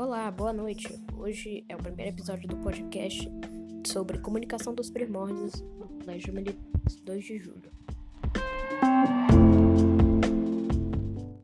Olá, boa noite. Hoje é o primeiro episódio do podcast sobre comunicação dos primórdios no Colégio Militar 2 de Julho.